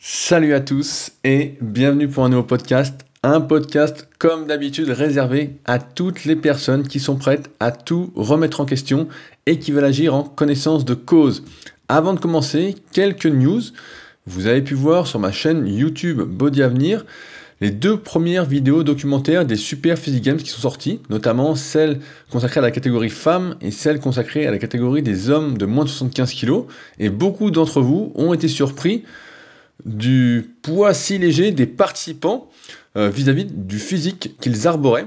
Salut à tous et bienvenue pour un nouveau podcast. Un podcast comme d'habitude réservé à toutes les personnes qui sont prêtes à tout remettre en question et qui veulent agir en connaissance de cause. Avant de commencer, quelques news. Vous avez pu voir sur ma chaîne YouTube Body Avenir les deux premières vidéos documentaires des Super Physique Games qui sont sorties, notamment celle consacrée à la catégorie femmes et celle consacrée à la catégorie des hommes de moins de 75 kg. Et beaucoup d'entre vous ont été surpris du poids si léger des participants euh, vis-à-vis du physique qu'ils arboraient.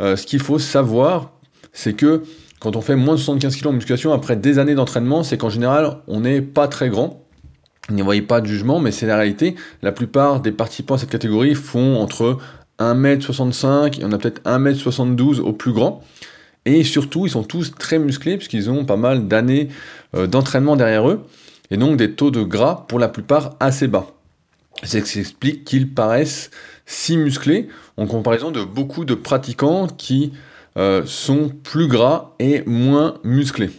Euh, ce qu'il faut savoir, c'est que quand on fait moins de 75 kg en musculation après des années d'entraînement, c'est qu'en général, on n'est pas très grand. N'y voyez pas de jugement, mais c'est la réalité. La plupart des participants à cette catégorie font entre 1m65 et on a peut-être 1m72 au plus grand. Et surtout, ils sont tous très musclés puisqu'ils ont pas mal d'années euh, d'entraînement derrière eux et donc des taux de gras pour la plupart assez bas. C'est ce qui explique qu'ils paraissent si musclés en comparaison de beaucoup de pratiquants qui euh, sont plus gras et moins musclés.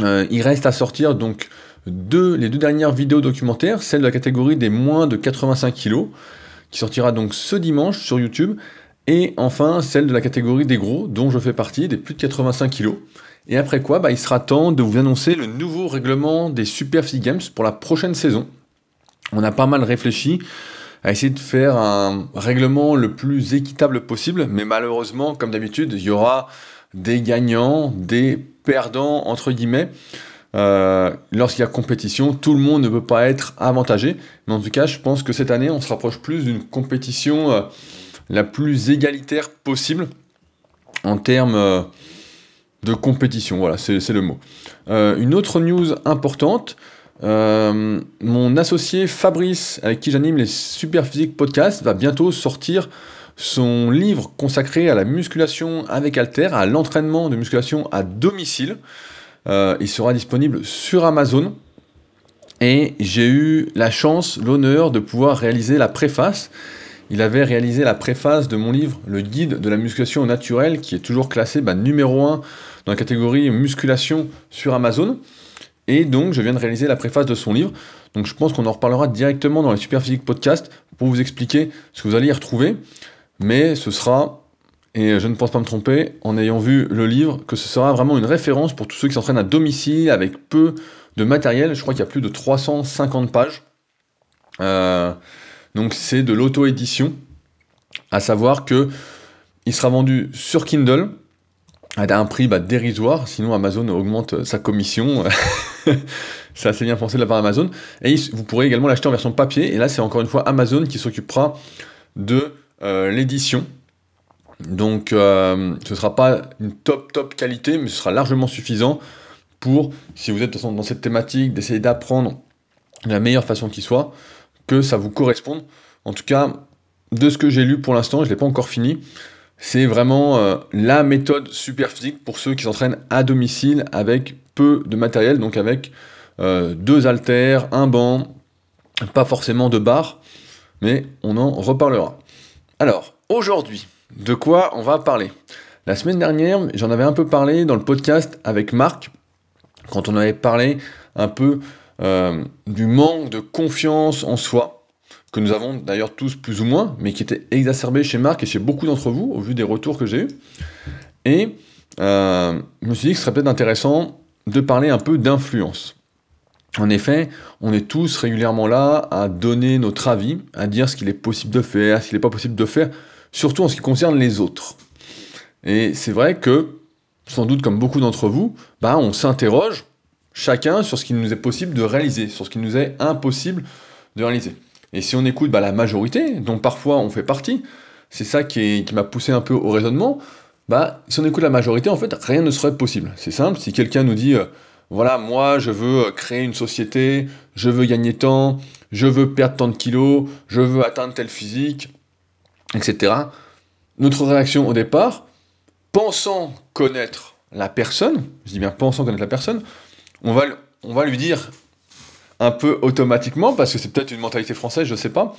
Euh, il reste à sortir donc deux, les deux dernières vidéos documentaires, celle de la catégorie des moins de 85 kg, qui sortira donc ce dimanche sur YouTube, et enfin celle de la catégorie des gros, dont je fais partie, des plus de 85 kg. Et après quoi, bah, il sera temps de vous annoncer le nouveau règlement des Super Physique Games pour la prochaine saison. On a pas mal réfléchi à essayer de faire un règlement le plus équitable possible, mais malheureusement, comme d'habitude, il y aura des gagnants, des perdants, entre guillemets. Euh, lorsqu'il y a compétition, tout le monde ne peut pas être avantagé. Mais en tout cas, je pense que cette année, on se rapproche plus d'une compétition euh, la plus égalitaire possible en termes euh, de compétition. Voilà, c'est le mot. Euh, une autre news importante. Euh, mon associé Fabrice, avec qui j'anime les Super Physique Podcast, va bientôt sortir son livre consacré à la musculation avec Alter, à l'entraînement de musculation à domicile. Euh, il sera disponible sur Amazon. Et j'ai eu la chance, l'honneur de pouvoir réaliser la préface. Il avait réalisé la préface de mon livre, Le guide de la musculation naturelle, qui est toujours classé bah, numéro 1 dans la catégorie musculation sur Amazon. Et donc, je viens de réaliser la préface de son livre. Donc, je pense qu'on en reparlera directement dans les Super Physique Podcast pour vous expliquer ce que vous allez y retrouver. Mais ce sera, et je ne pense pas me tromper, en ayant vu le livre, que ce sera vraiment une référence pour tous ceux qui s'entraînent à domicile avec peu de matériel. Je crois qu'il y a plus de 350 pages. Euh, donc c'est de l'auto-édition, à savoir que il sera vendu sur Kindle à un prix bah, dérisoire, sinon Amazon augmente sa commission. c'est assez bien pensé de la part d'Amazon. Et vous pourrez également l'acheter en version papier. Et là, c'est encore une fois Amazon qui s'occupera de euh, l'édition. Donc, euh, ce ne sera pas une top, top qualité, mais ce sera largement suffisant pour, si vous êtes dans cette thématique, d'essayer d'apprendre la meilleure façon qui soit que ça vous corresponde. En tout cas, de ce que j'ai lu pour l'instant, je ne l'ai pas encore fini. C'est vraiment euh, la méthode super physique pour ceux qui s'entraînent à domicile avec peu de matériel, donc avec euh, deux haltères, un banc, pas forcément de barre, mais on en reparlera. Alors, aujourd'hui, de quoi on va parler? La semaine dernière, j'en avais un peu parlé dans le podcast avec Marc, quand on avait parlé un peu euh, du manque de confiance en soi, que nous avons d'ailleurs tous plus ou moins, mais qui était exacerbé chez Marc et chez beaucoup d'entre vous, au vu des retours que j'ai eus. Et euh, je me suis dit que ce serait peut-être intéressant de parler un peu d'influence. En effet, on est tous régulièrement là à donner notre avis, à dire ce qu'il est possible de faire, ce qu'il n'est pas possible de faire, surtout en ce qui concerne les autres. Et c'est vrai que, sans doute comme beaucoup d'entre vous, bah, on s'interroge chacun sur ce qu'il nous est possible de réaliser, sur ce qu'il nous est impossible de réaliser. Et si on écoute bah, la majorité, dont parfois on fait partie, c'est ça qui, m'a poussé un peu au raisonnement, bah, si on écoute la majorité, en fait, rien ne serait possible. C'est simple, si quelqu'un nous dit, euh, voilà, moi, je veux euh, créer une société, je veux gagner tant, je veux perdre tant de kilos, je veux atteindre tel physique, etc. Notre réaction au départ, pensant connaître la personne, je dis bien pensant connaître la personne, on va, on va lui dire un peu automatiquement, parce que c'est peut-être une mentalité française, je ne sais pas,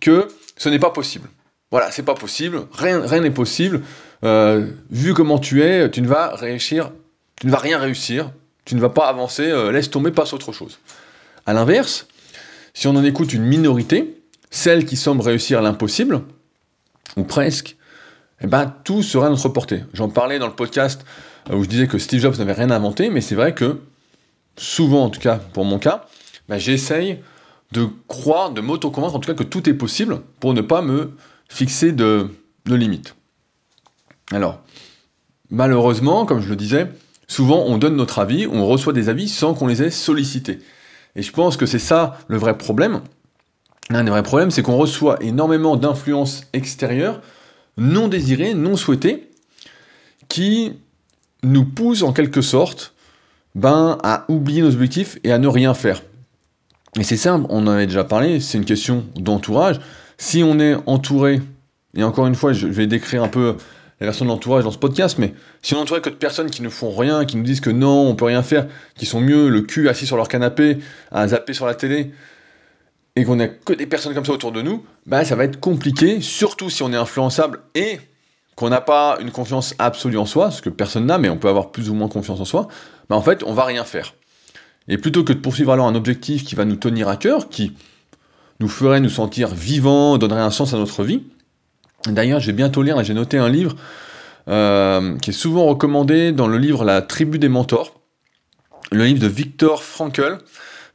que ce n'est pas possible. Voilà, c'est pas possible, rien n'est possible. Euh, vu comment tu es, tu ne vas réussir, tu ne vas rien réussir, tu ne vas pas avancer, euh, laisse tomber, passe autre chose. À l'inverse, si on en écoute une minorité, celle qui semble réussir l'impossible, ou presque, eh ben, tout sera à notre portée. J'en parlais dans le podcast euh, où je disais que Steve Jobs n'avait rien inventé, mais c'est vrai que, souvent en tout cas pour mon cas, ben, j'essaye de croire, de m'auto-convaincre en tout cas que tout est possible pour ne pas me fixer de, de limites. Alors, malheureusement, comme je le disais, souvent on donne notre avis, on reçoit des avis sans qu'on les ait sollicités. Et je pense que c'est ça le vrai problème. Un des vrais problèmes, c'est qu'on reçoit énormément d'influences extérieures, non désirées, non souhaitées, qui nous poussent en quelque sorte ben, à oublier nos objectifs et à ne rien faire. Et c'est simple, on en avait déjà parlé, c'est une question d'entourage. Si on est entouré, et encore une fois, je vais décrire un peu la version de l'entourage dans ce podcast, mais si on est entouré que de personnes qui ne font rien, qui nous disent que non, on peut rien faire, qui sont mieux le cul assis sur leur canapé, à zapper sur la télé, et qu'on n'a que des personnes comme ça autour de nous, bah ça va être compliqué, surtout si on est influençable et qu'on n'a pas une confiance absolue en soi, ce que personne n'a, mais on peut avoir plus ou moins confiance en soi, bah en fait, on va rien faire. Et plutôt que de poursuivre alors un objectif qui va nous tenir à cœur, qui nous ferait nous sentir vivants, donnerait un sens à notre vie, d'ailleurs, j'ai bientôt lire, j'ai noté un livre euh, qui est souvent recommandé dans le livre La tribu des mentors, le livre de Victor Frankl,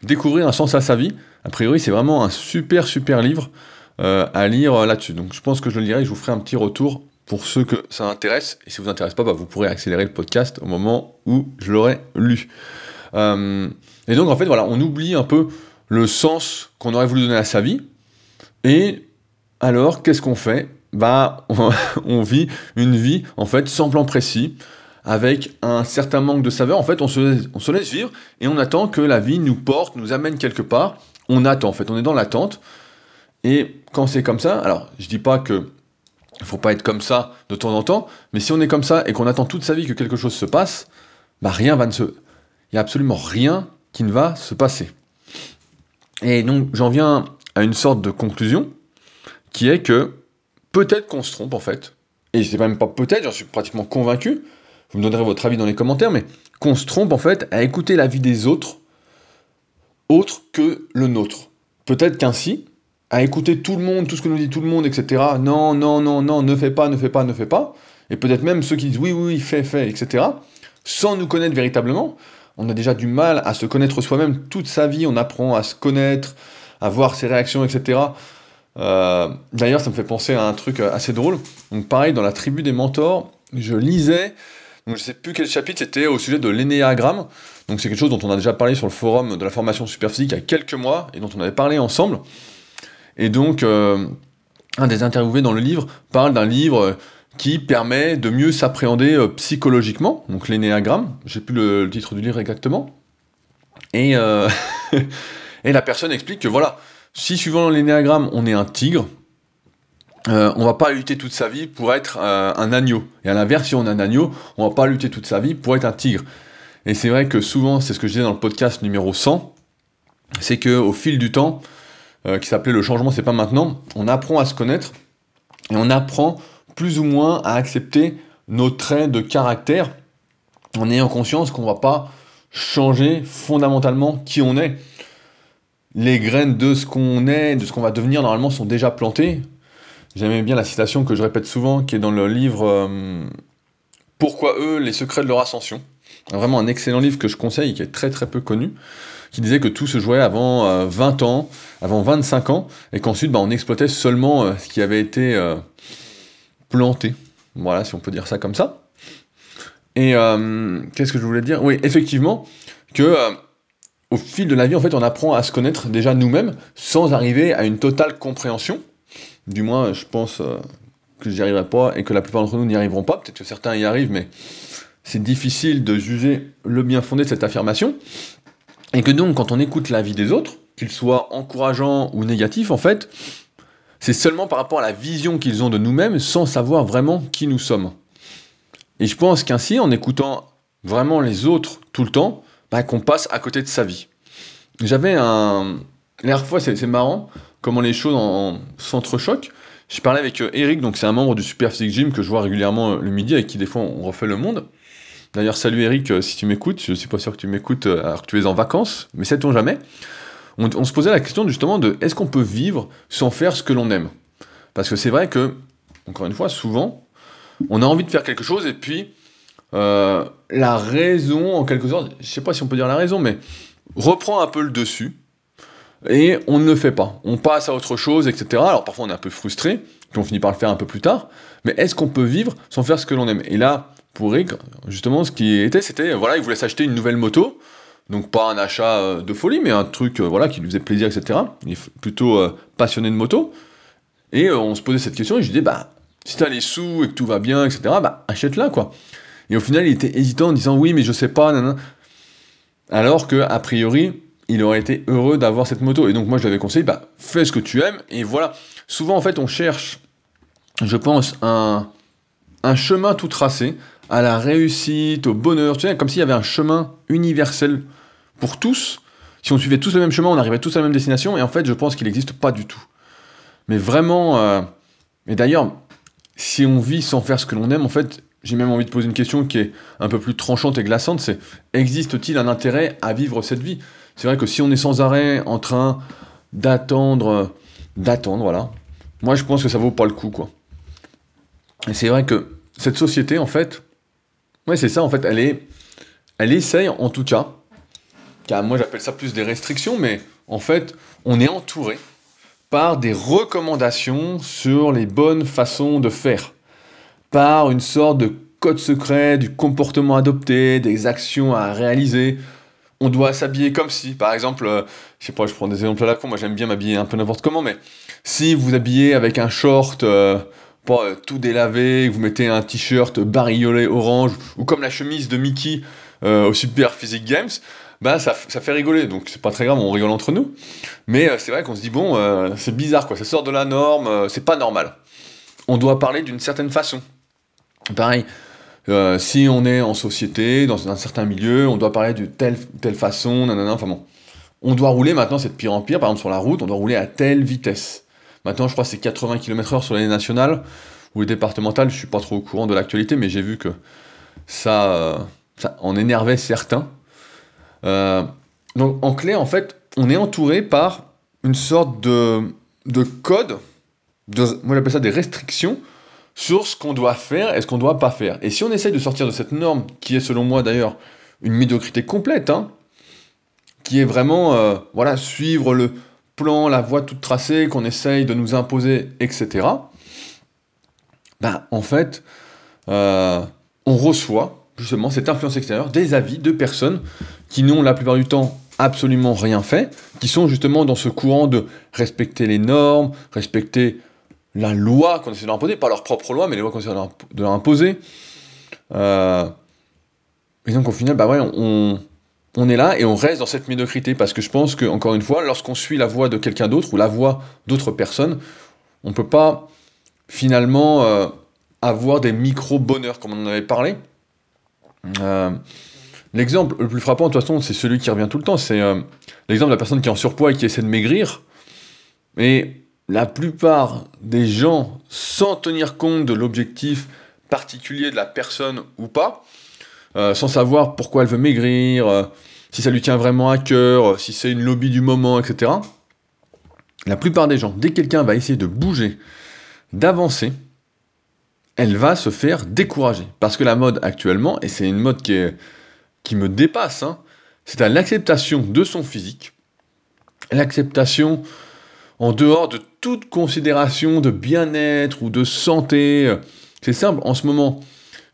Découvrir un sens à sa vie. A priori, c'est vraiment un super, super livre euh, à lire là-dessus. Donc, je pense que je le lirai et je vous ferai un petit retour pour ceux que ça intéresse. Et si vous intéresse pas, bah, vous pourrez accélérer le podcast au moment où je l'aurai lu. Euh, et donc, en fait, voilà, on oublie un peu le sens qu'on aurait voulu donner à sa vie. Et alors, qu'est-ce qu'on fait? Bah, on, vit une vie, en fait, sans plan précis, avec un certain manque de saveur. En fait, on se, laisse vivre et on attend que la vie nous porte, nous amène quelque part. On attend, en fait, on est dans l'attente. Et quand c'est comme ça, alors, je dis pas que faut pas être comme ça de temps en temps, mais si on est comme ça et qu'on attend toute sa vie que quelque chose se passe, bah rien va ne se... Il n'y a absolument rien qui ne va se passer. Et donc j'en viens à une sorte de conclusion, qui est que peut-être qu'on se trompe en fait, et c'est même pas peut-être, j'en suis pratiquement convaincu, vous me donnerez votre avis dans les commentaires, mais qu'on se trompe en fait à écouter la vie des autres, autre que le nôtre. Peut-être qu'ainsi, à écouter tout le monde, tout ce que nous dit tout le monde, etc. Non, non, non, non, ne fais pas, ne fais pas, ne fais pas. Et peut-être même ceux qui disent oui, oui, fais, fais, etc. Sans nous connaître véritablement. On a déjà du mal à se connaître soi-même toute sa vie. On apprend à se connaître, à voir ses réactions, etc. Euh, d'ailleurs, ça me fait penser à un truc assez drôle. Donc, pareil, dans la tribu des mentors, je lisais, donc je sais plus quel chapitre, c'était au sujet de l'énéagramme. Donc, c'est quelque chose dont on a déjà parlé sur le forum de la formation superphysique il y a quelques mois et dont on avait parlé ensemble. Et donc, euh, un des interviewés dans le livre parle d'un livre qui permet de mieux s'appréhender euh, psychologiquement, donc l'énéagramme, j'ai plus le, titre du livre exactement, et, euh, et la personne explique que voilà, si suivant l'énéagramme on est un tigre, euh, on va pas lutter toute sa vie pour être un agneau, et à l'inverse si on est un agneau, on va pas lutter toute sa vie pour être un tigre. Et c'est vrai que souvent, c'est ce que je disais dans le podcast numéro 100, c'est que au fil du temps, euh, qui s'appelait Le changement, c'est pas maintenant. On apprend à se connaître et on apprend plus ou moins à accepter nos traits de caractère en ayant conscience qu'on va pas changer fondamentalement qui on est. Les graines de ce qu'on est, de ce qu'on va devenir normalement sont déjà plantées. J'aimais bien la citation que je répète souvent, qui est dans le livre euh, Pourquoi eux, les secrets de leur ascension. Vraiment un excellent livre que je conseille, qui est très très peu connu qui disait que tout se jouait avant 20 euh, ans, avant 25 ans, et qu'ensuite bah, on exploitait seulement euh, ce qui avait été euh, planté. Voilà, si on peut dire ça comme ça. Et qu'est-ce que je voulais dire? Oui, effectivement, que au fil de la vie, en fait, on apprend à se connaître déjà nous-mêmes sans arriver à une totale compréhension. Du moins, je pense que j'y arriverai pas et que la plupart d'entre nous n'y arriveront pas. Peut-être que certains y arrivent, mais c'est difficile de juger le bien fondé de cette affirmation. Et que donc, quand on écoute l'avis des autres, qu'ils soient encourageants ou négatifs, en fait, c'est seulement par rapport à la vision qu'ils ont de nous-mêmes sans savoir vraiment qui nous sommes. Et je pense qu'ainsi, en écoutant vraiment les autres tout le temps, bah, qu'on passe à côté de sa vie. J'avais un... La fois, c'est marrant comment les choses en, s'entrechoquent. Je parlais avec euh, Eric, donc c'est un membre du Super Physique Gym que je vois régulièrement euh, le midi, avec qui des fois on refait le monde. D'ailleurs, salut Eric, euh, si tu m'écoutes, je suis pas sûr que tu m'écoutes euh, alors que tu es en vacances, mais sait-on jamais? on, se posait la question justement de est-ce qu'on peut vivre sans faire ce que l'on aime? Parce que c'est vrai que, encore une fois, souvent, on a envie de faire quelque chose et puis euh, la raison, en quelque sorte, je sais pas si on peut dire la raison, mais reprend un peu le dessus et on ne le fait pas. On passe à autre chose, etc. Alors parfois on est un peu frustré, puis on finit par le faire un peu plus tard, mais est-ce qu'on peut vivre sans faire ce que l'on aime? Et là, pour Rick, justement, ce qui était, c'était, voilà, il voulait s'acheter une nouvelle moto, donc pas un achat euh, de folie, mais un truc, euh, voilà, qui lui faisait plaisir, etc. Il est plutôt euh, passionné de moto, et on se posait cette question, et je lui disais, bah, si t'as les sous et que tout va bien, etc., bah, achète-la, quoi. Et au final, il était hésitant en disant, oui, mais je sais pas, nanana. Alors que, a priori, il aurait été heureux d'avoir cette moto. Et donc moi je l'avais conseillé, bah fais ce que tu aimes, et voilà. Souvent en fait on cherche, je pense, un, un chemin tout tracé à la réussite, au bonheur, tu sais, comme s'il y avait un chemin universel pour tous. Si on suivait tous le même chemin, on arrivait tous à la même destination, et en fait je pense qu'il n'existe pas du tout. Mais vraiment, euh, et d'ailleurs, si on vit sans faire ce que l'on aime, en fait, j'ai même envie de poser une question qui est un peu plus tranchante et glaçante, c'est existe-t-il un intérêt à vivre cette vie? C'est vrai que si on est sans arrêt en train d'attendre, d'attendre, voilà, moi je pense que ça vaut pas le coup, quoi. Et c'est vrai que cette société, en fait, ouais, c'est ça, en fait, elle est, elle essaye, en tout cas, car moi j'appelle ça plus des restrictions, mais en fait, on est entouré par des recommandations sur les bonnes façons de faire, par une sorte de code secret du comportement adopté, des actions à réaliser, on doit s'habiller comme si, par exemple, euh, je sais pas, je prends des exemples à la con, moi j'aime bien m'habiller un peu n'importe comment, mais si vous habillez avec un short euh, pas euh, tout délavé, vous mettez un t-shirt bariolé orange, ou comme la chemise de Mickey au Super Physique Games, bah ça, ça fait rigoler, donc c'est pas très grave, on rigole entre nous. Mais c'est vrai qu'on se dit, bon, c'est bizarre quoi, ça sort de la norme, c'est pas normal. On doit parler d'une certaine façon. Pareil, euh, si on est en société, dans un certain milieu, on doit parler de telle, telle façon, nanana, enfin bon. On doit rouler maintenant, c'est de pire en pire, par exemple sur la route, on doit rouler à telle vitesse. Maintenant, je crois que c'est 80 km/h sur l'année nationale ou les départementales, je suis pas trop au courant de l'actualité, mais j'ai vu que ça, euh, ça en énervait certains. Euh, donc en clé, en fait, on est entouré par une sorte de, de code, de, moi j'appelle ça des restrictions, sur ce qu'on doit faire et ce qu'on ne doit pas faire. Et si on essaye de sortir de cette norme, qui est selon moi d'ailleurs une médiocrité complète, hein, qui est vraiment, euh, voilà, suivre le plan, la voie toute tracée qu'on essaye de nous imposer, etc., ben, en fait, euh, on reçoit justement cette influence extérieure, des avis de personnes qui n'ont la plupart du temps absolument rien fait, qui sont justement dans ce courant de respecter les normes, respecter la loi qu'on essaie de leur imposer, pas leur propre loi, mais les lois qu'on essaie de leur, imposer. Euh, et donc au final, bah ouais, on, on, est là et on reste dans cette médiocrité, parce que je pense que, encore une fois, lorsqu'on suit la voix de quelqu'un d'autre ou la voix d'autres personnes, on ne peut pas finalement euh, avoir des micro-bonheurs, comme on en avait parlé. Euh, l'exemple le plus frappant, de toute façon, c'est celui qui revient tout le temps, c'est l'exemple de la personne qui est en surpoids et qui essaie de maigrir. Et la plupart des gens, sans tenir compte de l'objectif particulier de la personne ou pas, euh, sans savoir pourquoi elle veut maigrir, euh, si ça lui tient vraiment à cœur, euh, si c'est une lobby du moment, etc. La plupart des gens, dès que quelqu'un va essayer de bouger, d'avancer, elle va se faire décourager. Parce que la mode actuellement, et c'est une mode qui, me dépasse, hein, c'est à l'acceptation de son physique, l'acceptation en dehors de toute considération de bien-être ou de santé. C'est simple, en ce moment,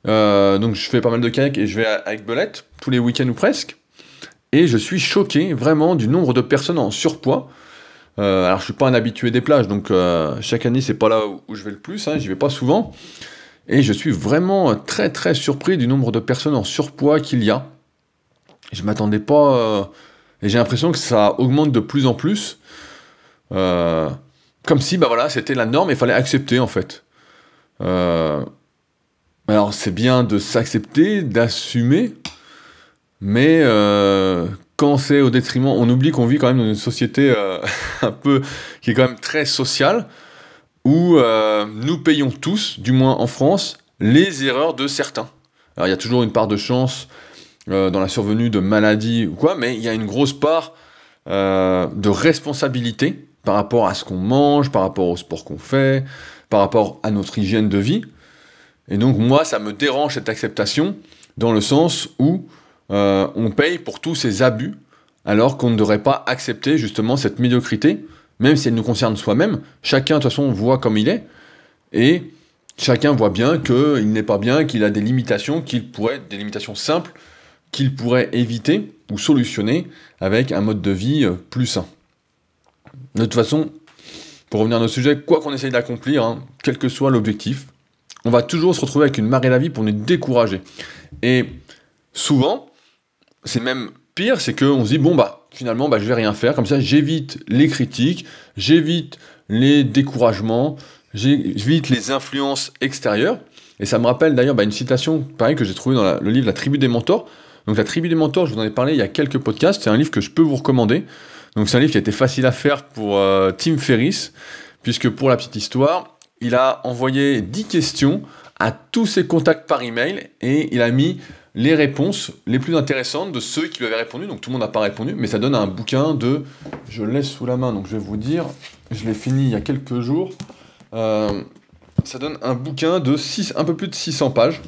euh, donc je fais pas mal de kayak et je vais avec Belette, tous les week-ends ou presque, et je suis choqué vraiment du nombre de personnes en surpoids. Euh, alors je suis pas un habitué des plages, donc euh, chaque année c'est pas là où, je vais le plus, hein, j'y vais pas souvent, et je suis vraiment très très surpris du nombre de personnes en surpoids qu'il y a. Je m'attendais pas, et j'ai l'impression que ça augmente de plus en plus. Comme si, bah voilà, c'était la norme et fallait accepter en fait. Euh, alors c'est bien de s'accepter, d'assumer, mais euh, quand c'est au détriment, on oublie qu'on vit quand même dans une société un peu qui est quand même très sociale, où nous payons tous, du moins en France, les erreurs de certains. Alors il y a toujours une part de chance dans la survenue de maladies ou quoi, mais il y a une grosse part euh, de responsabilité par rapport à ce qu'on mange, par rapport au sport qu'on fait, par rapport à notre hygiène de vie. Et donc moi, ça me dérange cette acceptation dans le sens où euh, on paye pour tous ces abus alors qu'on ne devrait pas accepter justement cette médiocrité, même si elle nous concerne soi-même. Chacun de toute façon voit comme il est et chacun voit bien qu'il n'est pas bien, qu'il a des limitations, qu'il pourrait, des limitations simples, qu'il pourrait éviter ou solutionner avec un mode de vie euh, plus sain. De toute façon, pour revenir à notre sujet, quoi qu'on essaye d'accomplir, hein, quel que soit l'objectif, on va toujours se retrouver avec une marée d'avis pour nous décourager. Et souvent, c'est même pire, c'est qu'on se dit, bon, bah, finalement, bah, je vais rien faire, comme ça, j'évite les critiques, j'évite les découragements, j'évite les influences extérieures. Et ça me rappelle d'ailleurs bah, une citation, pareil, que j'ai trouvée dans le livre La tribu des mentors. Donc, La tribu des mentors, je vous en ai parlé il y a quelques podcasts, c'est un livre que je peux vous recommander. Donc, c'est un livre qui a été facile à faire pour euh, Tim Ferriss, puisque pour la petite histoire, il a envoyé 10 questions à tous ses contacts par email et il a mis les réponses les plus intéressantes de ceux qui lui avaient répondu. Donc tout le monde n'a pas répondu, mais ça donne un bouquin de. Je laisse sous la main, donc je vais vous dire. Je l'ai fini il y a quelques jours. Euh, ça donne un bouquin de 6, un peu plus de 600 pages,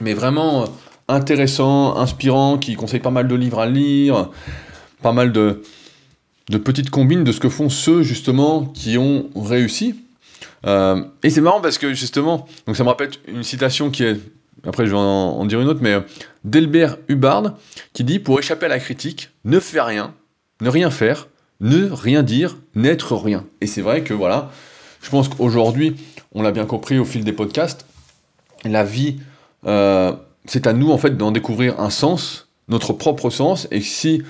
mais vraiment intéressant, inspirant, qui conseille pas mal de livres à lire, pas mal de, de petites combines de ce que font ceux justement qui ont réussi. Euh, et c'est marrant parce que justement, donc ça me rappelle une citation qui est, après je vais en, dire une autre, mais euh, d'Elbert Hubbard qui dit Pour échapper à la critique, ne fais rien, ne rien faire, ne rien dire, n'être rien. Et c'est vrai que voilà, je pense qu'aujourd'hui, on l'a bien compris au fil des podcasts, la vie, euh, c'est à nous en fait d'en découvrir un sens, notre propre sens, et si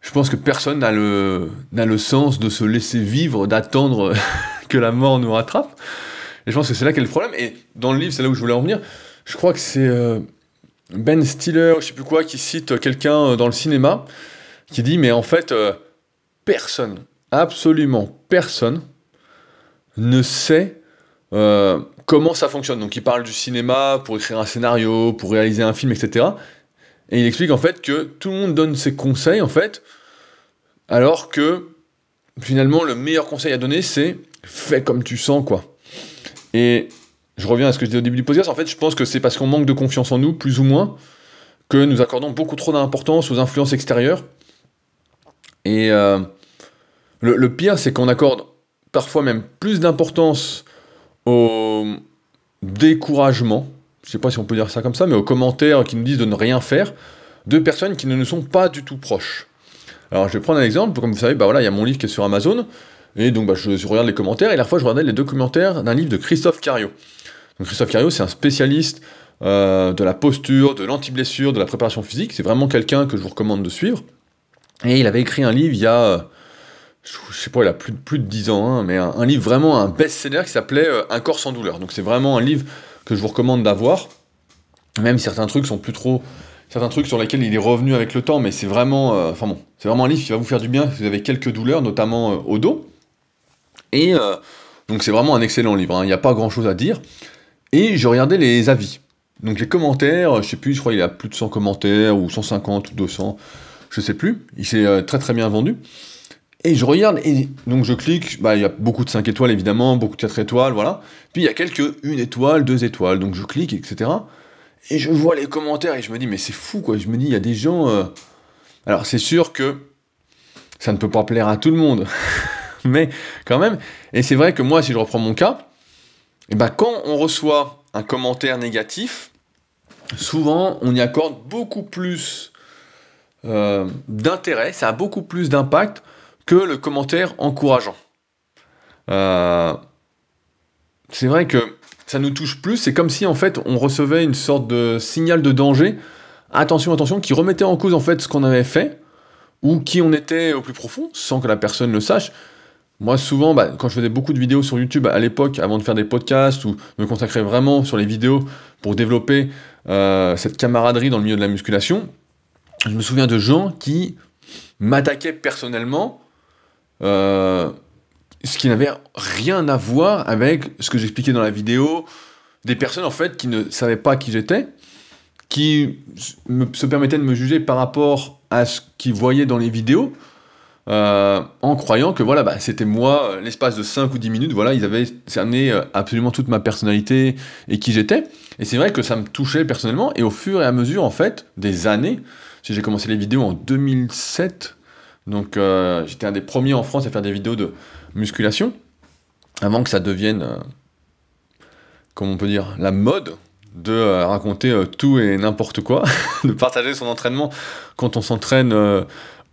je pense que personne n'a le, n'a le sens de se laisser vivre, d'attendre que la mort nous rattrape. Et je pense que c'est là qu'est le problème. Et dans le livre, c'est là où je voulais en venir. Je crois que c'est euh, Ben Stiller, je sais plus quoi, qui cite quelqu'un euh, dans le cinéma, qui dit Mais en fait, euh, personne, absolument personne, ne sait comment ça fonctionne. Donc il parle du cinéma pour écrire un scénario, pour réaliser un film, etc. Et il explique en fait que tout le monde donne ses conseils, en fait, alors que finalement, le meilleur conseil à donner, c'est fais comme tu sens, quoi. Et je reviens à ce que je disais au début du podcast, en fait, je pense que c'est parce qu'on manque de confiance en nous, plus ou moins, que nous accordons beaucoup trop d'importance aux influences extérieures. Et euh, le, pire, c'est qu'on accorde parfois même plus d'importance au découragement, je sais pas si on peut dire ça comme ça, mais aux commentaires qui nous disent de ne rien faire, de personnes qui ne nous sont pas du tout proches. Alors je vais prendre un exemple, comme vous savez, bah voilà, il y a mon livre qui est sur Amazon, et donc bah, je, regarde les commentaires, et la fois je regardais les deux commentaires d'un livre de Christophe Cario. Donc Christophe Cario, c'est un spécialiste euh, de la posture, de l'anti-blessure, de la préparation physique, c'est vraiment quelqu'un que je vous recommande de suivre. Et il avait écrit un livre il y a, je sais pas, il a plus, plus de 10 ans, hein, mais un, livre vraiment, un best-seller qui s'appelait euh, Un corps sans douleur. Donc c'est vraiment un livre que je vous recommande d'avoir, même certains trucs sont plus trop certains trucs sur lesquels il est revenu avec le temps, mais c'est vraiment, euh, enfin bon, c'est vraiment un livre qui va vous faire du bien si vous avez quelques douleurs, notamment au dos. Et euh, donc c'est vraiment un excellent livre, hein. il n'y a pas grand chose à dire. Et je regardais les avis. Donc les commentaires, je sais plus, je crois qu'il y a plus de 100 commentaires, ou 150 ou 200, je sais plus. Il s'est très très bien vendu. Et je regarde, et donc je clique, bah, il y a beaucoup de 5 étoiles évidemment, beaucoup de 4 étoiles, voilà. Puis il y a quelques 1 étoile, 2 étoiles, donc je clique, etc. Et je vois les commentaires et je me dis, mais c'est fou quoi. Je me dis, il y a des gens. Euh, alors c'est sûr que ça ne peut pas plaire à tout le monde, mais quand même. Et c'est vrai que moi, si je reprends mon cas, eh ben, quand on reçoit un commentaire négatif, souvent on y accorde beaucoup plus euh, d'intérêt, ça a beaucoup plus d'impact que le commentaire encourageant. Euh, c'est vrai que ça nous touche plus. C'est comme si en fait on recevait une sorte de signal de danger. Attention, attention, qui remettait en cause en fait ce qu'on avait fait ou qui on était au plus profond, sans que la personne le sache. Moi, souvent, bah, quand je faisais beaucoup de vidéos sur YouTube à l'époque, avant de faire des podcasts ou me consacrer vraiment sur les vidéos pour développer euh, cette camaraderie dans le milieu de la musculation, je me souviens de gens qui m'attaquaient personnellement euh, ce qui n'avait rien à voir avec ce que j'expliquais dans la vidéo, des personnes en fait qui ne savaient pas qui j'étais, qui se permettaient de me juger par rapport à ce qu'ils voyaient dans les vidéos, euh, en croyant que voilà, bah, c'était moi, euh, l'espace de 5 ou 10 minutes, voilà, ils avaient cerné euh, absolument toute ma personnalité et qui j'étais. Et c'est vrai que ça me touchait personnellement, et au fur et à mesure, en fait, des années, si j'ai commencé les vidéos en 2007, donc j'étais un des premiers en France à faire des vidéos de musculation, avant que ça devienne, comment on peut dire, la mode de raconter tout et n'importe quoi, de partager son entraînement quand on s'entraîne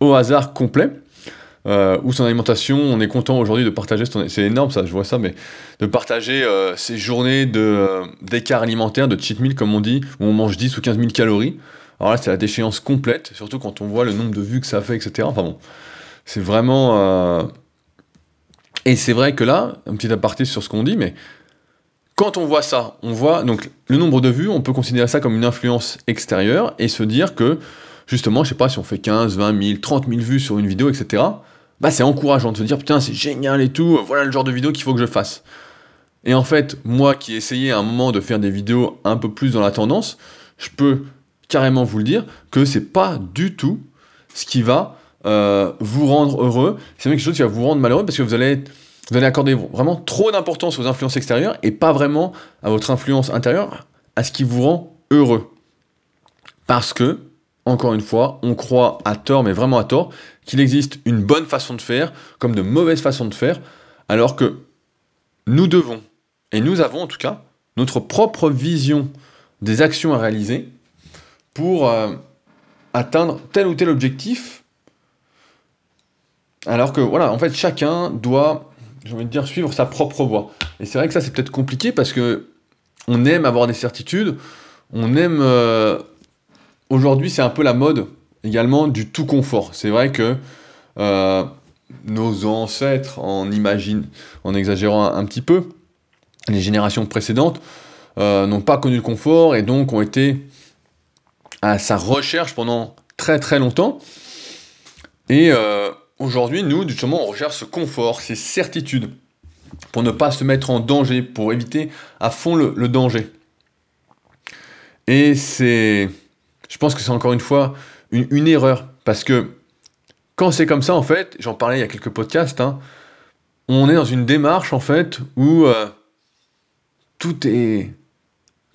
au hasard complet euh, ou son alimentation. On est content aujourd'hui de partager, c'est énorme ça, je vois ça, mais de partager euh, ces journées euh, d'écart alimentaire, de cheat meal comme on dit, où on mange 10 ou 15 000 calories. Alors là, c'est la déchéance complète, surtout quand on voit le nombre de vues que ça fait, etc. Enfin bon, c'est vraiment. Euh, et c'est vrai que là, un petit aparté sur ce qu'on dit, mais quand on voit ça, on voit donc le nombre de vues, on peut considérer ça comme une influence extérieure et se dire que justement, je sais pas si on fait 15, 20 000, 30 000 vues sur une vidéo, etc bah c'est encourageant de se dire putain c'est génial et tout, voilà le genre de vidéo qu'il faut que je fasse. Et en fait, moi qui essayais à un moment de faire des vidéos un peu plus dans la tendance, je peux carrément vous le dire que c'est pas du tout ce qui va euh, vous rendre heureux. C'est même quelque chose qui va vous rendre malheureux parce que vous allez, vous allez accorder vraiment trop d'importance aux influences extérieures et pas vraiment à votre influence intérieure, à ce qui vous rend heureux. Parce que encore une fois, on croit à tort, mais vraiment à tort, qu'il existe une bonne façon de faire comme de mauvaises façons de faire, alors que nous devons, et nous avons en tout cas, notre propre vision des actions à réaliser pour euh, atteindre tel ou tel objectif. Alors que voilà, en fait, chacun doit, j'ai envie de dire, suivre sa propre voie. Et c'est vrai que ça, c'est peut-être compliqué parce que on aime avoir des certitudes, on aime euh, Aujourd'hui, c'est un peu la mode également du tout confort. C'est vrai que euh, nos ancêtres, en imagine, en exagérant un, petit peu, les générations précédentes euh, n'ont pas connu le confort et donc ont été à sa recherche pendant très très longtemps. Et euh, aujourd'hui, nous, justement, on recherche ce confort, ces certitudes, pour ne pas se mettre en danger, pour éviter à fond le danger. Et c'est je pense que c'est encore une fois une, erreur. Parce que quand c'est comme ça, en fait, j'en parlais il y a quelques podcasts, hein, on est dans une démarche, en fait, où euh, tout est.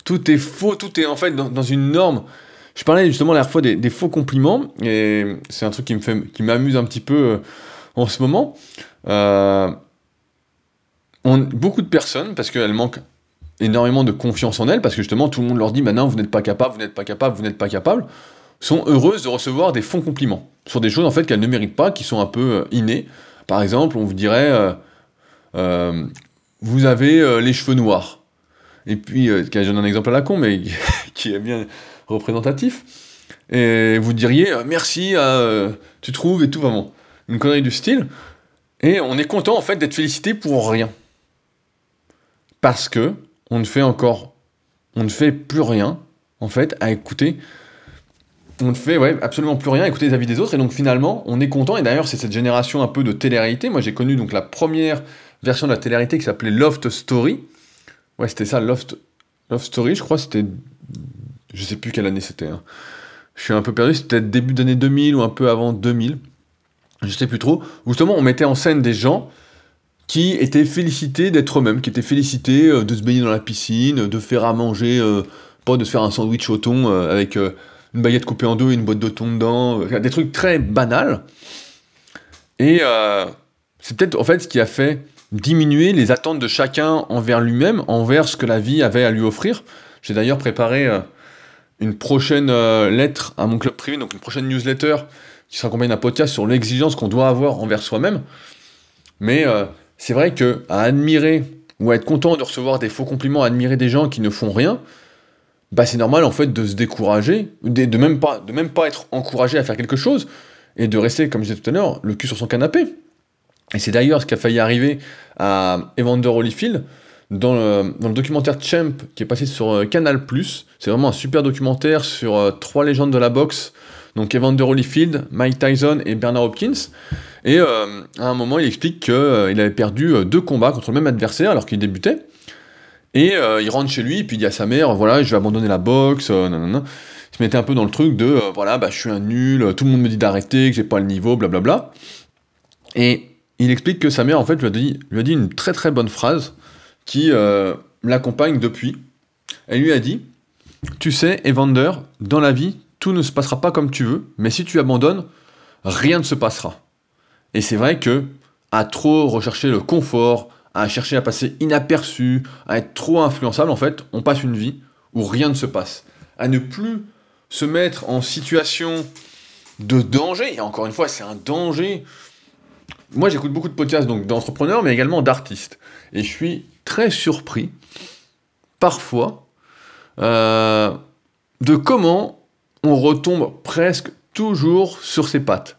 Tout est faux, tout est en fait dans, une norme. Je parlais justement la fois des, faux compliments, et c'est un truc qui me fait, qui m'amuse un petit peu euh, en ce moment. Euh, beaucoup de personnes, parce qu'elles manquent énormément de confiance en elles, parce que justement tout le monde leur dit maintenant vous n'êtes pas capable, vous n'êtes pas capable, vous n'êtes pas capable, sont heureuses de recevoir des fonds compliments sur des choses en fait qu'elles ne méritent pas, qui sont un peu euh, innées. Par exemple, on vous dirait euh, euh, vous avez les cheveux noirs. Et puis, je donne un exemple à la con, mais qui est bien représentatif. Et vous diriez merci, tu trouves et tout vraiment. Une connerie du style. Et on est content en fait d'être félicité pour rien. Parce que on ne fait encore, on ne fait plus rien, en fait, à écouter. On ne fait ouais, absolument plus rien à écouter les avis des autres, et donc finalement, on est content, et d'ailleurs, c'est cette génération un peu de télé-réalité. Moi, j'ai connu donc la première version de la télé-réalité qui s'appelait Loft Story. Ouais, c'était ça, Loft, Loft Story, je crois, c'était. Je sais plus quelle année c'était. Hein. Je suis un peu perdu, c'était début d'année 2000 ou un peu avant 2000. Je sais plus trop. Justement, on mettait en scène des gens qui étaient félicités d'être eux-mêmes, qui étaient félicités euh, de se baigner dans la piscine, de faire à manger, euh, pas de se faire un sandwich au thon euh, avec une baguette coupée en deux et une boîte de thon dedans, des trucs très banals. Et c'est peut-être en fait ce qui a fait diminuer les attentes de chacun envers lui-même, envers ce que la vie avait à lui offrir. J'ai d'ailleurs préparé une prochaine lettre à mon club privé, donc une prochaine newsletter qui sera accompagnée d'un podcast sur l'exigence qu'on doit avoir envers soi-même. Mais c'est vrai que à admirer ou à être content de recevoir des faux compliments, à admirer des gens qui ne font rien, bah c'est normal en fait de se décourager, de, même pas, de même pas être encouragé à faire quelque chose et de rester, comme je disais tout à l'heure, le cul sur son canapé. Et c'est d'ailleurs ce qui a failli arriver à Evander Holyfield dans le, dans le, documentaire Champ qui est passé sur euh, Canal+. C'est vraiment un super documentaire sur euh, trois légendes de la boxe, donc Evander Holyfield, Mike Tyson et Bernard Hopkins. Et euh, à un moment, il explique qu'il euh, avait perdu euh, deux combats contre le même adversaire alors qu'il débutait. Et il rentre chez lui, et puis il dit à sa mère, voilà, je vais abandonner la boxe. Il se mettait un peu dans le truc de, voilà, bah, je suis un nul, tout le monde me dit d'arrêter, que j'ai pas le niveau, blablabla. Et il explique que sa mère, en fait, lui a dit, lui a dit une très très bonne phrase qui l'accompagne depuis. Elle lui a dit Tu sais, Evander, dans la vie, tout ne se passera pas comme tu veux, mais si tu abandonnes, rien ne se passera. Et c'est vrai que, à trop rechercher le confort, à chercher à passer inaperçu, à être trop influençable, en fait, on passe une vie où rien ne se passe. À ne plus se mettre en situation de danger, et encore une fois, c'est un danger. Moi, j'écoute beaucoup de podcasts d'entrepreneurs, mais également d'artistes. Et je suis très surpris, parfois, euh, de comment on retombe presque toujours sur ses pattes.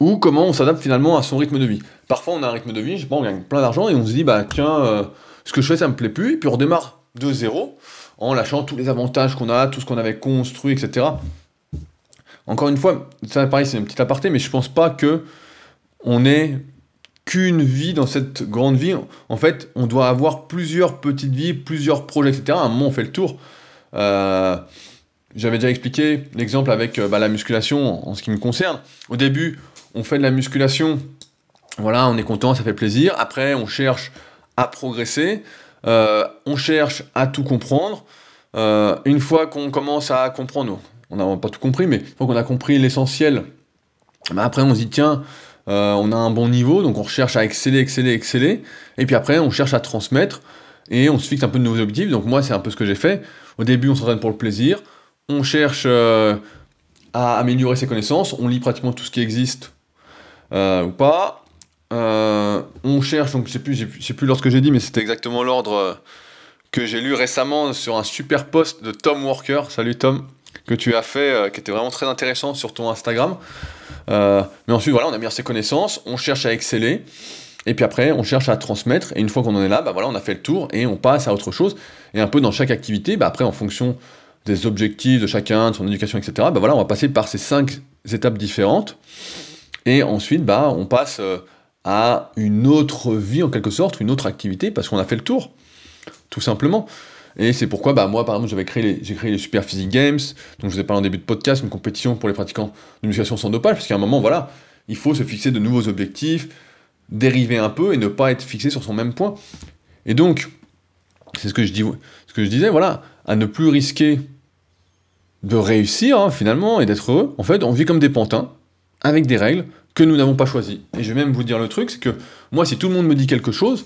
Ou comment on s'adapte finalement à son rythme de vie. Parfois, on a un rythme de vie, je sais on gagne plein d'argent et on se dit, bah tiens, euh, ce que je fais, ça me plaît plus, et puis on redémarre de zéro en lâchant tous les avantages qu'on a, tout ce qu'on avait construit, etc. Encore une fois, ça pareil, c'est une petite aparté, mais je pense pas que on ait qu'une vie dans cette grande vie. En fait, on doit avoir plusieurs petites vies, plusieurs projets, etc. À un moment, on fait le tour. Euh, j'avais déjà expliqué l'exemple avec euh, bah, la musculation en, ce qui me concerne. Au début, on fait de la musculation, voilà, on est content, ça fait plaisir. Après, on cherche à progresser. Euh, on cherche à tout comprendre. Euh, une fois qu'on commence à comprendre, on n'a pas tout compris, mais une fois qu'on a compris l'essentiel, bah, après on se dit tiens, on a un bon niveau, donc on cherche à exceller, exceller, exceller, et puis après on cherche à transmettre, et on se fixe un peu de nouveaux objectifs, donc moi c'est un peu ce que j'ai fait. Au début on s'entraîne pour le plaisir, on cherche à améliorer ses connaissances, on lit pratiquement tout ce qui existe ou pas, euh, on cherche, donc je sais plus, sais plus lorsque j'ai dit, mais c'était exactement l'ordre euh, que j'ai lu récemment sur un super post de Tom Walker. Salut Tom, que tu as fait, euh, qui était vraiment très intéressant sur ton Instagram. mais ensuite, voilà, on a bien ses connaissances, on cherche à exceller. Et puis après, on cherche à transmettre, et une fois qu'on en est là, bah voilà, on a fait le tour, et on passe à autre chose. Et un peu dans chaque activité, bah après, en fonction des objectifs de chacun, de son éducation, etc., bah voilà, on va passer par ces cinq étapes différentes. Et ensuite, bah, on passe à une autre vie en quelque sorte, une autre activité, parce qu'on a fait le tour, tout simplement. Et c'est pourquoi bah, moi, par exemple, j'avais créé les, j'ai créé les Super Physique Games, donc je vous ai parlé en début de podcast, une compétition pour les pratiquants de musculation sans dopage, parce qu'à un moment, voilà, il faut se fixer de nouveaux objectifs, dériver un peu et ne pas être fixé sur son même point. Et donc, c'est ce que je, dis, ce que je disais, voilà, à ne plus risquer de réussir hein, finalement et d'être heureux. En fait, on vit comme des pantins, avec des règles, que nous n'avons pas choisi. Et je vais même vous dire le truc, c'est que moi, si tout le monde me dit quelque chose,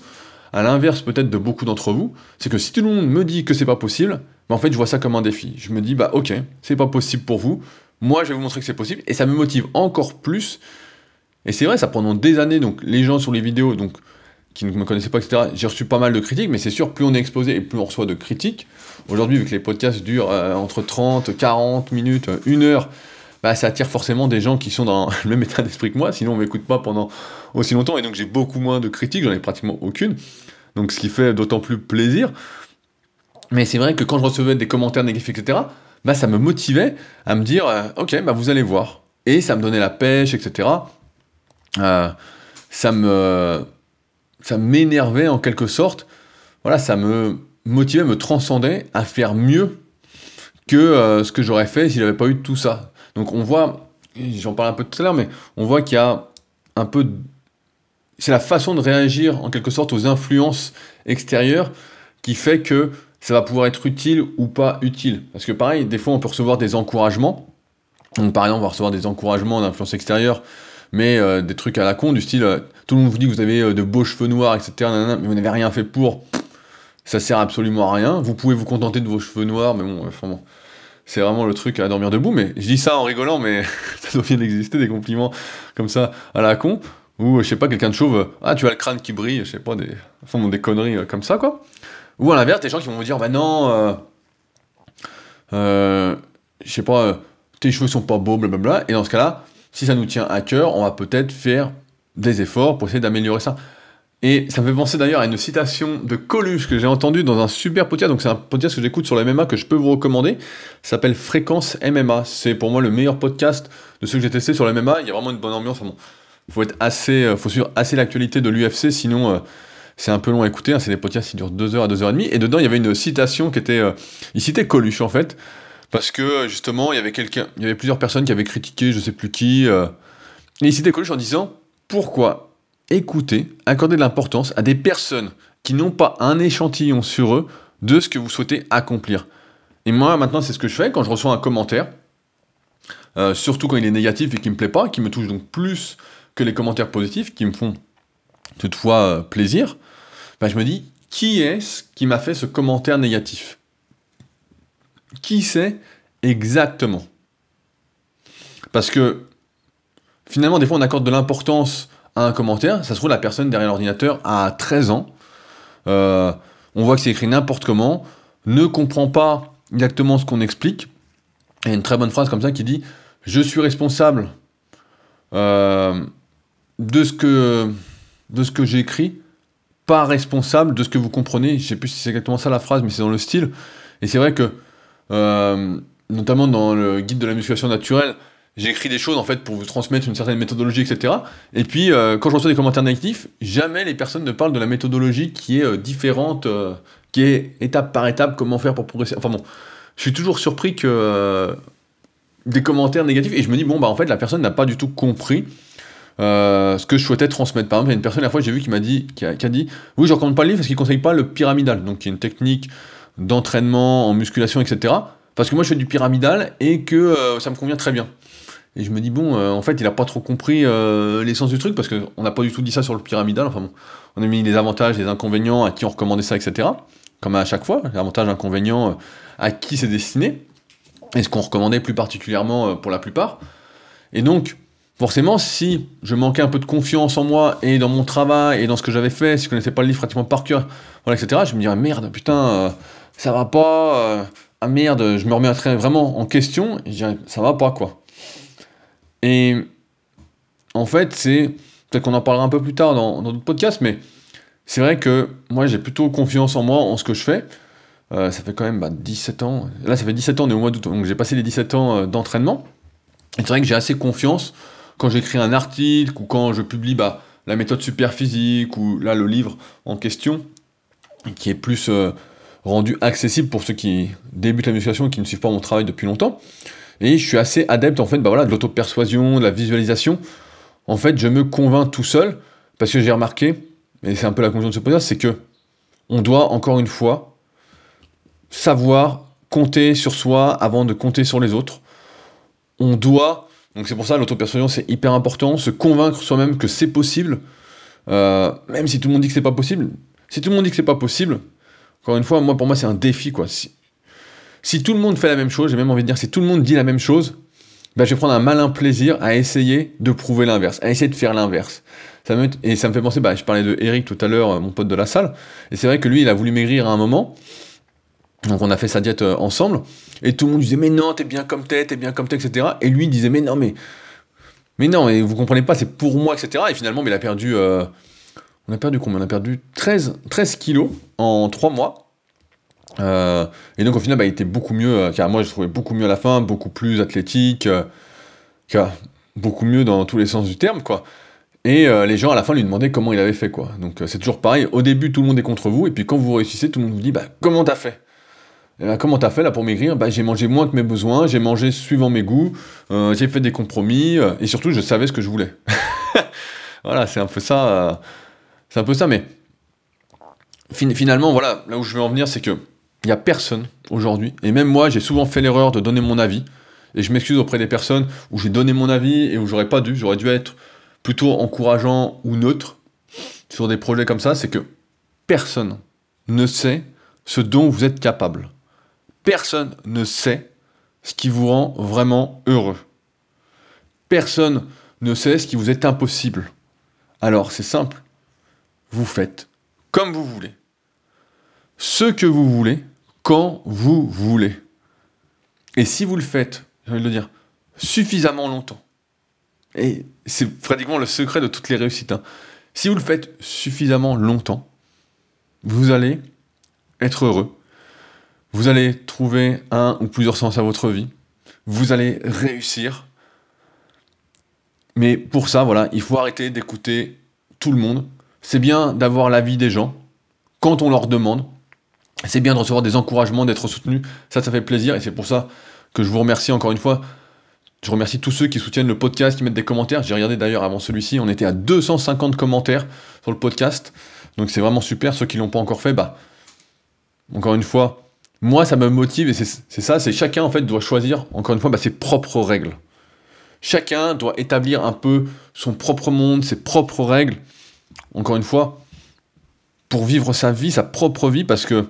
à l'inverse peut-être de beaucoup d'entre vous, c'est que si tout le monde me dit que c'est pas possible, bah en fait, je vois ça comme un défi. Je me dis, bah ok, c'est pas possible pour vous, moi, je vais vous montrer que c'est possible, et ça me motive encore plus. Et c'est vrai, ça pendant des années, donc les gens sur les vidéos, donc qui ne me connaissaient pas, etc., j'ai reçu pas mal de critiques, mais c'est sûr, plus on est exposé et plus on reçoit de critiques. Aujourd'hui, vu que les podcasts durent euh, entre 30, 40 minutes, une heure, bah, ça attire forcément des gens qui sont dans le même état d'esprit que moi, sinon on m'écoute pas pendant aussi longtemps, et donc j'ai beaucoup moins de critiques, j'en ai pratiquement aucune, donc ce qui fait d'autant plus plaisir. Mais c'est vrai que quand je recevais des commentaires négatifs, etc., bah, ça me motivait à me dire, euh, ok, bah, vous allez voir. Et ça me donnait la pêche, etc. Euh, ça me ça m'énervait en quelque sorte. Voilà, ça me motivait, me transcendait à faire mieux que euh, ce que j'aurais fait s'il n'avait pas eu tout ça. Donc on voit, j'en parle un peu tout à l'heure, mais on voit qu'il y a un peu... C'est la façon de réagir en quelque sorte aux influences extérieures qui fait que ça va pouvoir être utile ou pas utile. Parce que pareil, des fois on peut recevoir des encouragements. Donc par exemple, on va recevoir des encouragements d'influence extérieure, mais euh, des trucs à la con, du style, euh, tout le monde vous dit que vous avez de beaux cheveux noirs, etc., mais vous n'avez rien fait pour. Ça sert absolument à rien. Vous pouvez vous contenter de vos cheveux noirs, mais bon, enfin bon c'est vraiment le truc à dormir debout. Mais je dis ça en rigolant, mais ça doit bien exister des compliments comme ça à la con. Ou je sais pas, quelqu'un de chauve, ah tu as le crâne qui brille, je sais pas, des, enfin, des conneries euh, comme ça quoi. Ou à l'inverse, des gens qui vont vous dire, bah non, euh, euh, je sais pas, tes cheveux sont pas beaux, blablabla. Et dans ce cas-là, si ça nous tient à cœur, on va peut-être faire des efforts pour essayer d'améliorer ça. Et ça me fait penser d'ailleurs à une citation de Coluche que j'ai entendue dans un super podcast. Donc c'est un podcast que j'écoute sur le MMA que je peux vous recommander. Ça s'appelle Fréquence MMA. C'est pour moi le meilleur podcast de ceux que j'ai testé sur le MMA. Il y a vraiment une bonne ambiance. Il faut être assez, euh, faut suivre assez l'actualité de l'UFC, sinon euh, c'est un peu long à écouter. Hein. C'est des podcasts qui durent 2 heures à 2 heures et. Et dedans il y avait une citation qui était, euh, il citait Coluche en fait, parce que justement il y avait quelqu'un, il y avait plusieurs personnes qui avaient critiqué, je sais plus qui, et il citait Coluche en disant pourquoi écouter, accorder de l'importance à des personnes qui n'ont pas un échantillon sur eux de ce que vous souhaitez accomplir. Et moi, maintenant, c'est ce que je fais quand je reçois un commentaire, euh, surtout quand il est négatif et qui me plaît pas, qui me touche donc plus que les commentaires positifs, qui me font toutefois euh, plaisir, ben, je me dis, qui est-ce qui m'a fait ce commentaire négatif? Qui c'est exactement? Parce que finalement, des fois, on accorde de l'importance un commentaire. Ça se trouve, la personne derrière l'ordinateur a 13 ans. Euh, on voit que c'est écrit n'importe comment, ne comprend pas exactement ce qu'on explique. Il y une très bonne phrase comme ça qui dit Je suis responsable euh, de ce que, de ce écrit, pas responsable de ce que vous comprenez. Je sais plus si c'est exactement ça la phrase, mais c'est dans le style. Et c'est vrai que, euh, notamment dans le guide de la musculation naturelle, j'écris des choses en fait pour vous transmettre une certaine méthodologie, etc. Et puis euh, quand je reçois des commentaires négatifs, jamais les personnes ne parlent de la méthodologie qui est euh, différente, euh, qui est étape par étape, comment faire pour progresser. Enfin bon, je suis toujours surpris que des commentaires négatifs et je me dis bon bah en fait la personne n'a pas du tout compris. ce que je souhaitais transmettre. Par exemple, il y a une personne la fois j'ai vu qui m'a dit, qui a, dit, oui, je recommande pas le livre parce qu'il conseille pas le pyramidal, donc qui est une technique d'entraînement en musculation, etc. Parce que moi je fais du pyramidal et que ça me convient très bien. Et je me dis, bon, euh, en fait, il a pas trop compris euh, l'essence du truc, parce qu'on n'a pas du tout dit ça sur le pyramidal. Enfin bon, on a mis les avantages, les inconvénients, à qui on recommandait ça, etc. Comme à chaque fois, les avantages, inconvénients, euh, à qui c'est destiné, et ce qu'on recommandait plus particulièrement pour la plupart. Et donc, forcément, si je manquais un peu de confiance en moi et dans mon travail et dans ce que j'avais fait, si je connaissais pas le livre pratiquement par cœur, voilà, etc., je me dirais, merde, putain, ça va pas, ah merde, je me remettrais vraiment en question, et je dirais, ça va pas, quoi. Et en fait, c'est. Peut-être qu'on en parlera un peu plus tard dans, d'autres podcasts, mais c'est vrai que moi, j'ai plutôt confiance en moi, en ce que je fais. Euh, ça fait quand même 17 bah, ans. Là, ça fait 17 ans, on est au mois d'août, donc j'ai passé les 17 ans euh, d'entraînement. Et c'est vrai que j'ai assez confiance quand j'écris un article ou quand je publie bah, la méthode super physique ou là le livre en question, qui est plus euh, rendu accessible pour ceux qui débutent la musculation et qui ne suivent pas mon travail depuis longtemps. Et je suis assez adepte en fait bah voilà, de l'auto-persuasion, de la visualisation. En fait, je me convainc tout seul, parce que j'ai remarqué, et c'est un peu la conclusion de ce podcast, c'est que on doit encore une fois savoir compter sur soi avant de compter sur les autres. On doit, donc c'est pour ça l'auto-persuasion c'est hyper important, se convaincre soi-même que c'est possible, euh, même si tout le monde dit que c'est pas possible. Si tout le monde dit que c'est pas possible, encore une fois, moi pour moi c'est un défi quoi. Si tout le monde fait la même chose, j'ai même envie de dire, si tout le monde dit la même chose, ben, je vais prendre un malin plaisir à essayer de prouver l'inverse, à essayer de faire l'inverse. Ça me, et ça me fait penser, bah, je parlais de Eric tout à l'heure, euh, mon pote de la salle, et c'est vrai que lui, il a voulu maigrir à un moment, donc on a fait sa diète euh, ensemble, et tout le monde disait, mais non, t'es bien comme t'es, t'es bien comme t'es, etc. Et lui, disait, mais non, mais, mais non, et vous comprenez pas, c'est pour moi, etc. Et finalement, mais il a perdu, euh, on a perdu combien? On a perdu 13, 13 kilos en 3 mois. Euh, et donc au final, bah, il était beaucoup mieux, euh, car moi je trouvais beaucoup mieux à la fin, beaucoup plus athlétique, euh, beaucoup mieux dans tous les sens du terme, quoi. Et les gens à la fin lui demandaient comment il avait fait, quoi. Donc c'est toujours pareil, au début tout le monde est contre vous, et puis quand vous réussissez, tout le monde vous dit, bah comment t'as fait? Et bah, comment t'as fait là pour maigrir? Bah, J'ai mangé moins que mes besoins, j'ai mangé suivant mes goûts, j'ai fait des compromis, et surtout je savais ce que je voulais. voilà, c'est un peu ça. c'est un peu ça, mais finalement, voilà, là où je veux en venir, c'est que il n'y a personne aujourd'hui, et même moi, j'ai souvent fait l'erreur de donner mon avis, et je m'excuse auprès des personnes où j'ai donné mon avis et où j'aurais pas dû, j'aurais dû être plutôt encourageant ou neutre sur des projets comme ça, c'est que personne ne sait ce dont vous êtes capable. Personne ne sait ce qui vous rend vraiment heureux. Personne ne sait ce qui vous est impossible. Alors c'est simple, vous faites comme vous voulez. Ce que vous voulez, quand vous voulez. Et si vous le faites, j'ai envie de le dire, suffisamment longtemps, et c'est pratiquement le secret de toutes les réussites, hein. si vous le faites suffisamment longtemps, vous allez être heureux, vous allez trouver un ou plusieurs sens à votre vie, vous allez réussir. Mais pour ça, voilà, il faut arrêter d'écouter tout le monde. C'est bien d'avoir l'avis des gens quand on leur demande, c'est bien de recevoir des encouragements, d'être soutenu. Ça, ça fait plaisir et c'est pour ça que je vous remercie encore une fois Je remercie tous ceux qui soutiennent le podcast, qui mettent des commentaires. J'ai regardé d'ailleurs avant celui-ci, on était à 250 commentaires sur le podcast. Donc c'est vraiment super. Ceux qui l'ont pas encore fait, bah, encore une fois, moi ça me motive et c'est ça, c'est chacun en fait doit choisir, encore une fois, bah, ses propres règles. Chacun doit établir un peu son propre monde, ses propres règles. Encore une fois, pour vivre sa vie, sa propre vie, parce que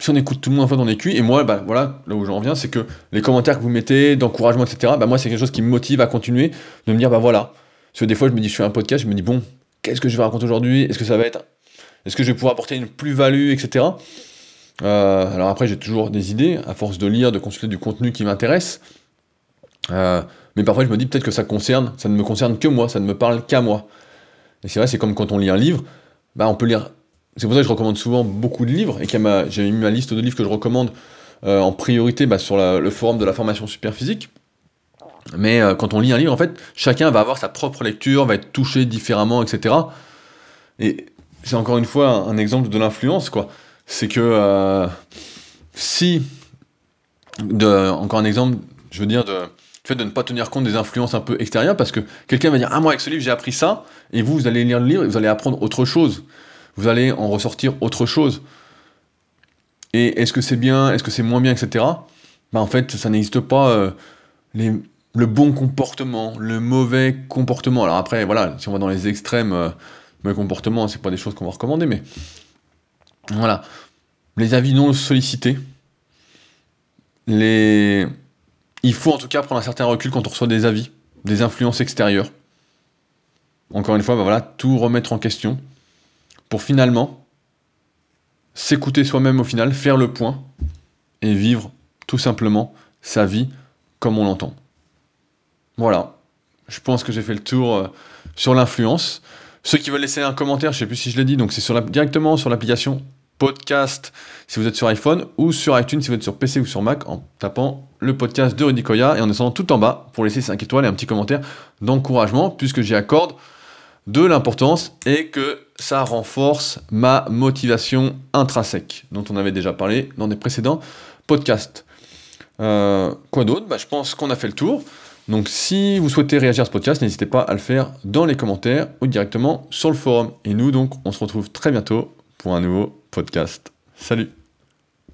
si on écoute tout le monde en fait on est cuit, et moi, bah, voilà, là où j'en reviens, c'est que les commentaires que vous mettez, d'encouragement, etc., bah, moi, c'est quelque chose qui me motive à continuer, de me dire, bah voilà. Parce que des fois, je me dis, je fais un podcast, je me dis, bon, qu'est-ce que je vais raconter aujourd'hui? Est-ce que ça va être. Est-ce que je vais pouvoir apporter une plus-value, etc. Euh, alors après, j'ai toujours des idées, à force de lire, de consulter du contenu qui m'intéresse. Euh, mais parfois, je me dis peut-être que ça concerne, ça ne me concerne que moi, ça ne me parle qu'à moi. Et c'est vrai, c'est comme quand on lit un livre, bah, on peut lire c'est pour ça que je recommande souvent beaucoup de livres et que j'ai mis ma liste de livres que je recommande euh, en priorité bah, sur le forum de la formation super physique. Mais euh, quand on lit un livre, en fait, chacun va avoir sa propre lecture, va être touché différemment, etc. Et c'est encore une fois un, exemple de l'influence, quoi. C'est que euh, si, encore un exemple, je veux dire, de, fait de ne pas tenir compte des influences un peu extérieures, parce que quelqu'un va dire Ah, moi, avec ce livre, j'ai appris ça, et vous, vous allez lire le livre et vous allez apprendre autre chose vous allez en ressortir autre chose. Et est-ce que c'est bien, est-ce que c'est moins bien, etc. Bah en fait, ça n'existe pas euh, le bon comportement, le mauvais comportement. Alors après, voilà, si on va dans les extrêmes, euh, mauvais comportement, c'est pas des choses qu'on va recommander, mais voilà. Les avis non sollicités. Les... Il faut en tout cas prendre un certain recul quand on reçoit des avis, des influences extérieures. Encore une fois, bah voilà, tout remettre en question pour finalement s'écouter soi-même au final, faire le point et vivre tout simplement sa vie comme on l'entend. Voilà, je pense que j'ai fait le tour euh, sur l'influence. Ceux qui veulent laisser un commentaire, je ne sais plus si je l'ai dit, donc c'est directement sur l'application podcast si vous êtes sur iPhone ou sur iTunes si vous êtes sur PC ou sur Mac en tapant le podcast de Rudy Koya et en descendant tout en bas pour laisser 5 étoiles et un petit commentaire d'encouragement puisque j'y accorde de l'importance et que ça renforce ma motivation intrinsèque, dont on avait déjà parlé dans des précédents podcasts. Euh, quoi d'autre? Bah, Je pense qu'on a fait le tour. Donc si vous souhaitez réagir à ce podcast, n'hésitez pas à le faire dans les commentaires ou directement sur le forum. Et nous, donc, on se retrouve très bientôt pour un nouveau podcast. Salut